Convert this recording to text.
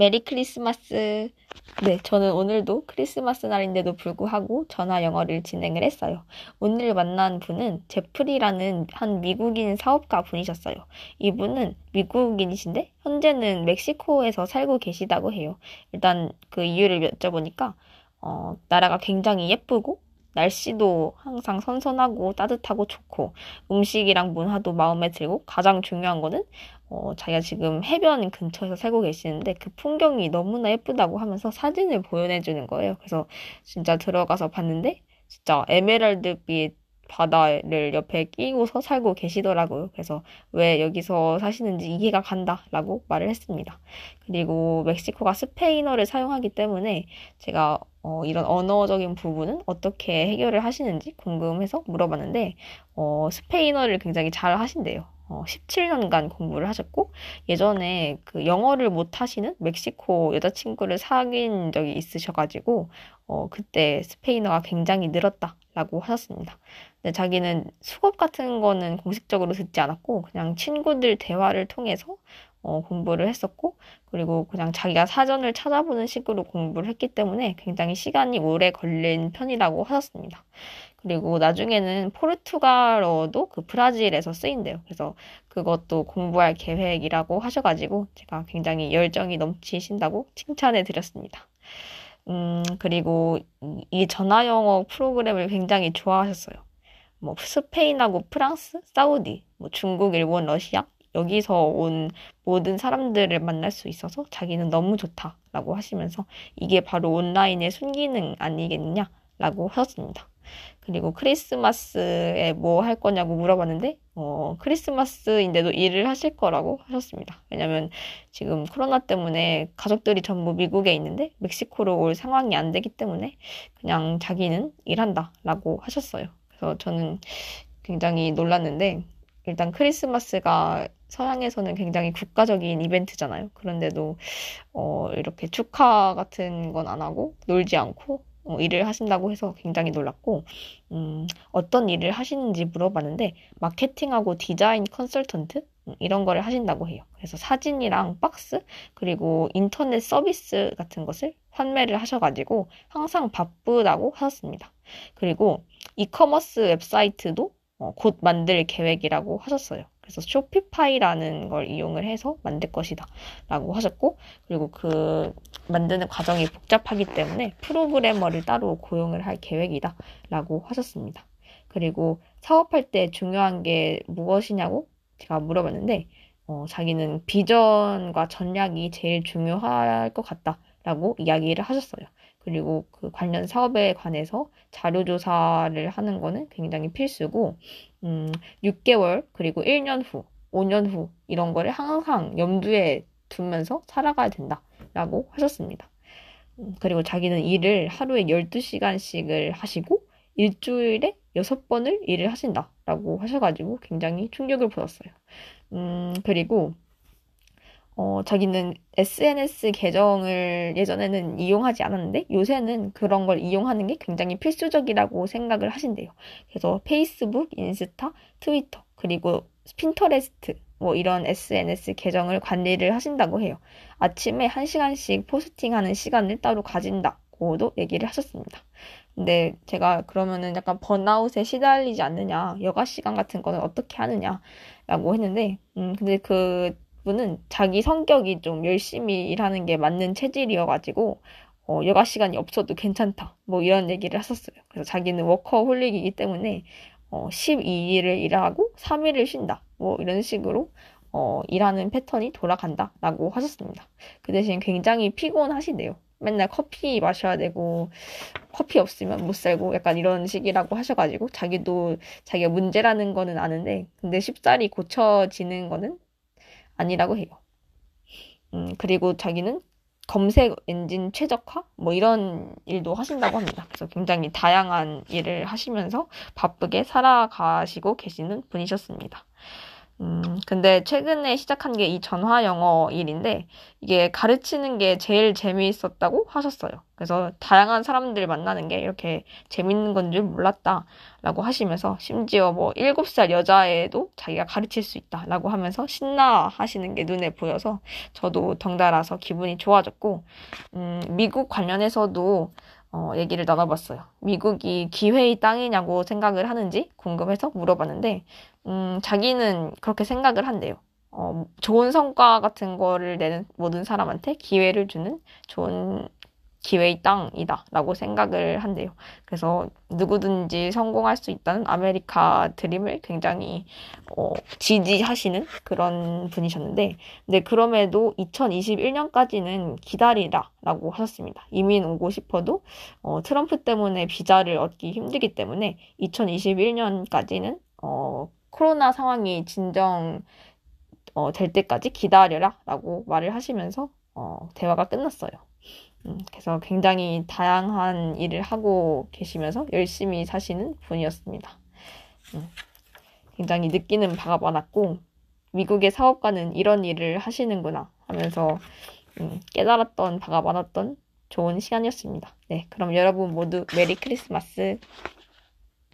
메리 크리스마스. 네, 저는 오늘도 크리스마스 날인데도 불구하고 전화 영어를 진행을 했어요. 오늘 만난 분은 제프리라는 한 미국인 사업가 분이셨어요. 이분은 미국인이신데 현재는 멕시코에서 살고 계시다고 해요. 일단 그 이유를 여쭤보니까 어, 나라가 굉장히 예쁘고 날씨도 항상 선선하고 따뜻하고 좋고 음식이랑 문화도 마음에 들고 가장 중요한 거는 어, 자기가 지금 해변 근처에서 살고 계시는데 그 풍경이 너무나 예쁘다고 하면서 사진을 보여내주는 거예요. 그래서 진짜 들어가서 봤는데 진짜 에메랄드빛 바다를 옆에 끼고서 살고 계시더라고요. 그래서 왜 여기서 사시는지 이해가 간다라고 말을 했습니다. 그리고 멕시코가 스페인어를 사용하기 때문에 제가 어, 이런 언어적인 부분은 어떻게 해결을 하시는지 궁금해서 물어봤는데 어, 스페인어를 굉장히 잘 하신대요. 어, 17년간 공부를 하셨고 예전에 그 영어를 못 하시는 멕시코 여자친구를 사귄 적이 있으셔가지고 어, 그때 스페인어가 굉장히 늘었다라고 하셨습니다. 근데 자기는 수업 같은 거는 공식적으로 듣지 않았고 그냥 친구들 대화를 통해서 어, 공부를 했었고 그리고 그냥 자기가 사전을 찾아보는 식으로 공부를 했기 때문에 굉장히 시간이 오래 걸린 편이라고 하셨습니다. 그리고 나중에는 포르투갈어도 그 브라질에서 쓰인대요. 그래서 그것도 공부할 계획이라고 하셔가지고 제가 굉장히 열정이 넘치신다고 칭찬해 드렸습니다. 음, 그리고 이 전화 영어 프로그램을 굉장히 좋아하셨어요. 뭐 스페인하고 프랑스, 사우디, 뭐 중국, 일본, 러시아 여기서 온 모든 사람들을 만날 수 있어서 자기는 너무 좋다라고 하시면서 이게 바로 온라인의 순기능 아니겠냐라고 하셨습니다. 그리고 크리스마스에 뭐 할 거냐고 물어봤는데 어, 크리스마스인데도 일을 하실 거라고 하셨습니다. 왜냐면 지금 코로나 때문에 가족들이 전부 미국에 있는데 멕시코로 올 상황이 안 되기 때문에 그냥 자기는 일한다라고 하셨어요. 그래서 저는 굉장히 놀랐는데 일단 크리스마스가 서양에서는 굉장히 국가적인 이벤트잖아요. 그런데도 어, 이렇게 축하 같은 건 안 하고 놀지 않고 어, 일을 하신다고 해서 굉장히 놀랐고 음, 어떤 일을 하시는지 물어봤는데 마케팅하고 디자인 컨설턴트 음, 이런 거를 하신다고 해요. 그래서 사진이랑 박스 그리고 인터넷 서비스 같은 것을 판매를 하셔가지고 항상 바쁘다고 하셨습니다. 그리고 이커머스 웹사이트도 어, 곧 만들 계획이라고 하셨어요. 그래서 쇼피파이라는 걸 이용을 해서 만들 것이다 라고 하셨고 그리고 그 만드는 과정이 복잡하기 때문에 프로그래머를 따로 고용을 할 계획이다 라고 하셨습니다. 그리고 사업할 때 중요한 게 무엇이냐고 제가 물어봤는데 어, 자기는 비전과 전략이 제일 중요할 것 같다 라고 이야기를 하셨어요. 그리고 그 관련 사업에 관해서 자료 조사를 하는 거는 굉장히 필수고, 음, 6개월, 그리고 1년 후, 5년 후, 이런 거를 항상 염두에 두면서 살아가야 된다. 라고 하셨습니다. 음, 그리고 자기는 일을 하루에 12시간씩을 하시고, 일주일에 6번을 일을 하신다. 라고 하셔가지고 굉장히 충격을 받았어요. 음, 그리고 어, 자기는 SNS 계정을 예전에는 이용하지 않았는데 요새는 그런 걸 이용하는 게 굉장히 필수적이라고 생각을 하신대요. 그래서 페이스북, 인스타, 트위터, 그리고 핀터레스트 뭐 이런 SNS 계정을 관리를 하신다고 해요. 아침에 1시간씩 포스팅하는 시간을 따로 가진다고도 얘기를 하셨습니다. 근데 제가 그러면은 약간 번아웃에 시달리지 않느냐, 여가 시간 같은 거는 어떻게 하느냐라고 했는데, 음, 근데 그 분은 자기 성격이 좀 열심히 일하는 게 맞는 체질이어가지고 어, 여가 시간이 없어도 괜찮다. 뭐 이런 얘기를 하셨어요. 그래서 자기는 워커홀릭이기 때문에 어, 12일을 일하고 3일을 쉰다. 뭐 이런 식으로 어, 일하는 패턴이 돌아간다라고 하셨습니다. 그 대신 굉장히 피곤하시대요. 맨날 커피 마셔야 되고 커피 없으면 못 살고 약간 이런 식이라고 하셔가지고 자기도 자기가 문제라는 거는 아는데 근데 쉽사리 고쳐지는 거는 아니라고 해요. 음, 그리고 자기는 검색 엔진 최적화? 뭐 이런 일도 하신다고 합니다. 그래서 굉장히 다양한 일을 하시면서 바쁘게 살아가시고 계시는 분이셨습니다. 음, 근데 최근에 시작한 게 이 전화 영어 일인데 이게 가르치는 게 제일 재미있었다고 하셨어요. 그래서 다양한 사람들 만나는 게 이렇게 재밌는 건 줄 몰랐다라고 하시면서 심지어 뭐 7살 여자애도 자기가 가르칠 수 있다라고 하면서 신나 하시는 게 눈에 보여서 저도 덩달아서 기분이 좋아졌고 음, 미국 관련해서도 어, 얘기를 나눠봤어요. 미국이 기회의 땅이냐고 생각을 하는지 궁금해서 물어봤는데, 음, 자기는 그렇게 생각을 한대요. 어, 좋은 성과 같은 거를 내는 모든 사람한테 기회를 주는 좋은 기회의 땅이다 라고 생각을 한대요. 그래서 누구든지 성공할 수 있다는 아메리칸 드림을 굉장히 어, 지지하시는 그런 분이셨는데 근데 그럼에도 2021년까지는 기다리라 라고 하셨습니다. 이민 오고 싶어도 어, 트럼프 때문에 비자를 얻기 힘들기 때문에 2021년까지는 어, 코로나 상황이 진정 어, 될 때까지 기다려라 라고 말을 하시면서 어, 대화가 끝났어요. 음, 그래서 굉장히 다양한 일을 하고 계시면서 열심히 사시는 분이었습니다. 음, 굉장히 느끼는 바가 많았고, 미국의 사업가는 이런 일을 하시는구나 하면서 음, 깨달았던 바가 많았던 좋은 시간이었습니다. 네, 그럼 여러분 모두 메리 크리스마스.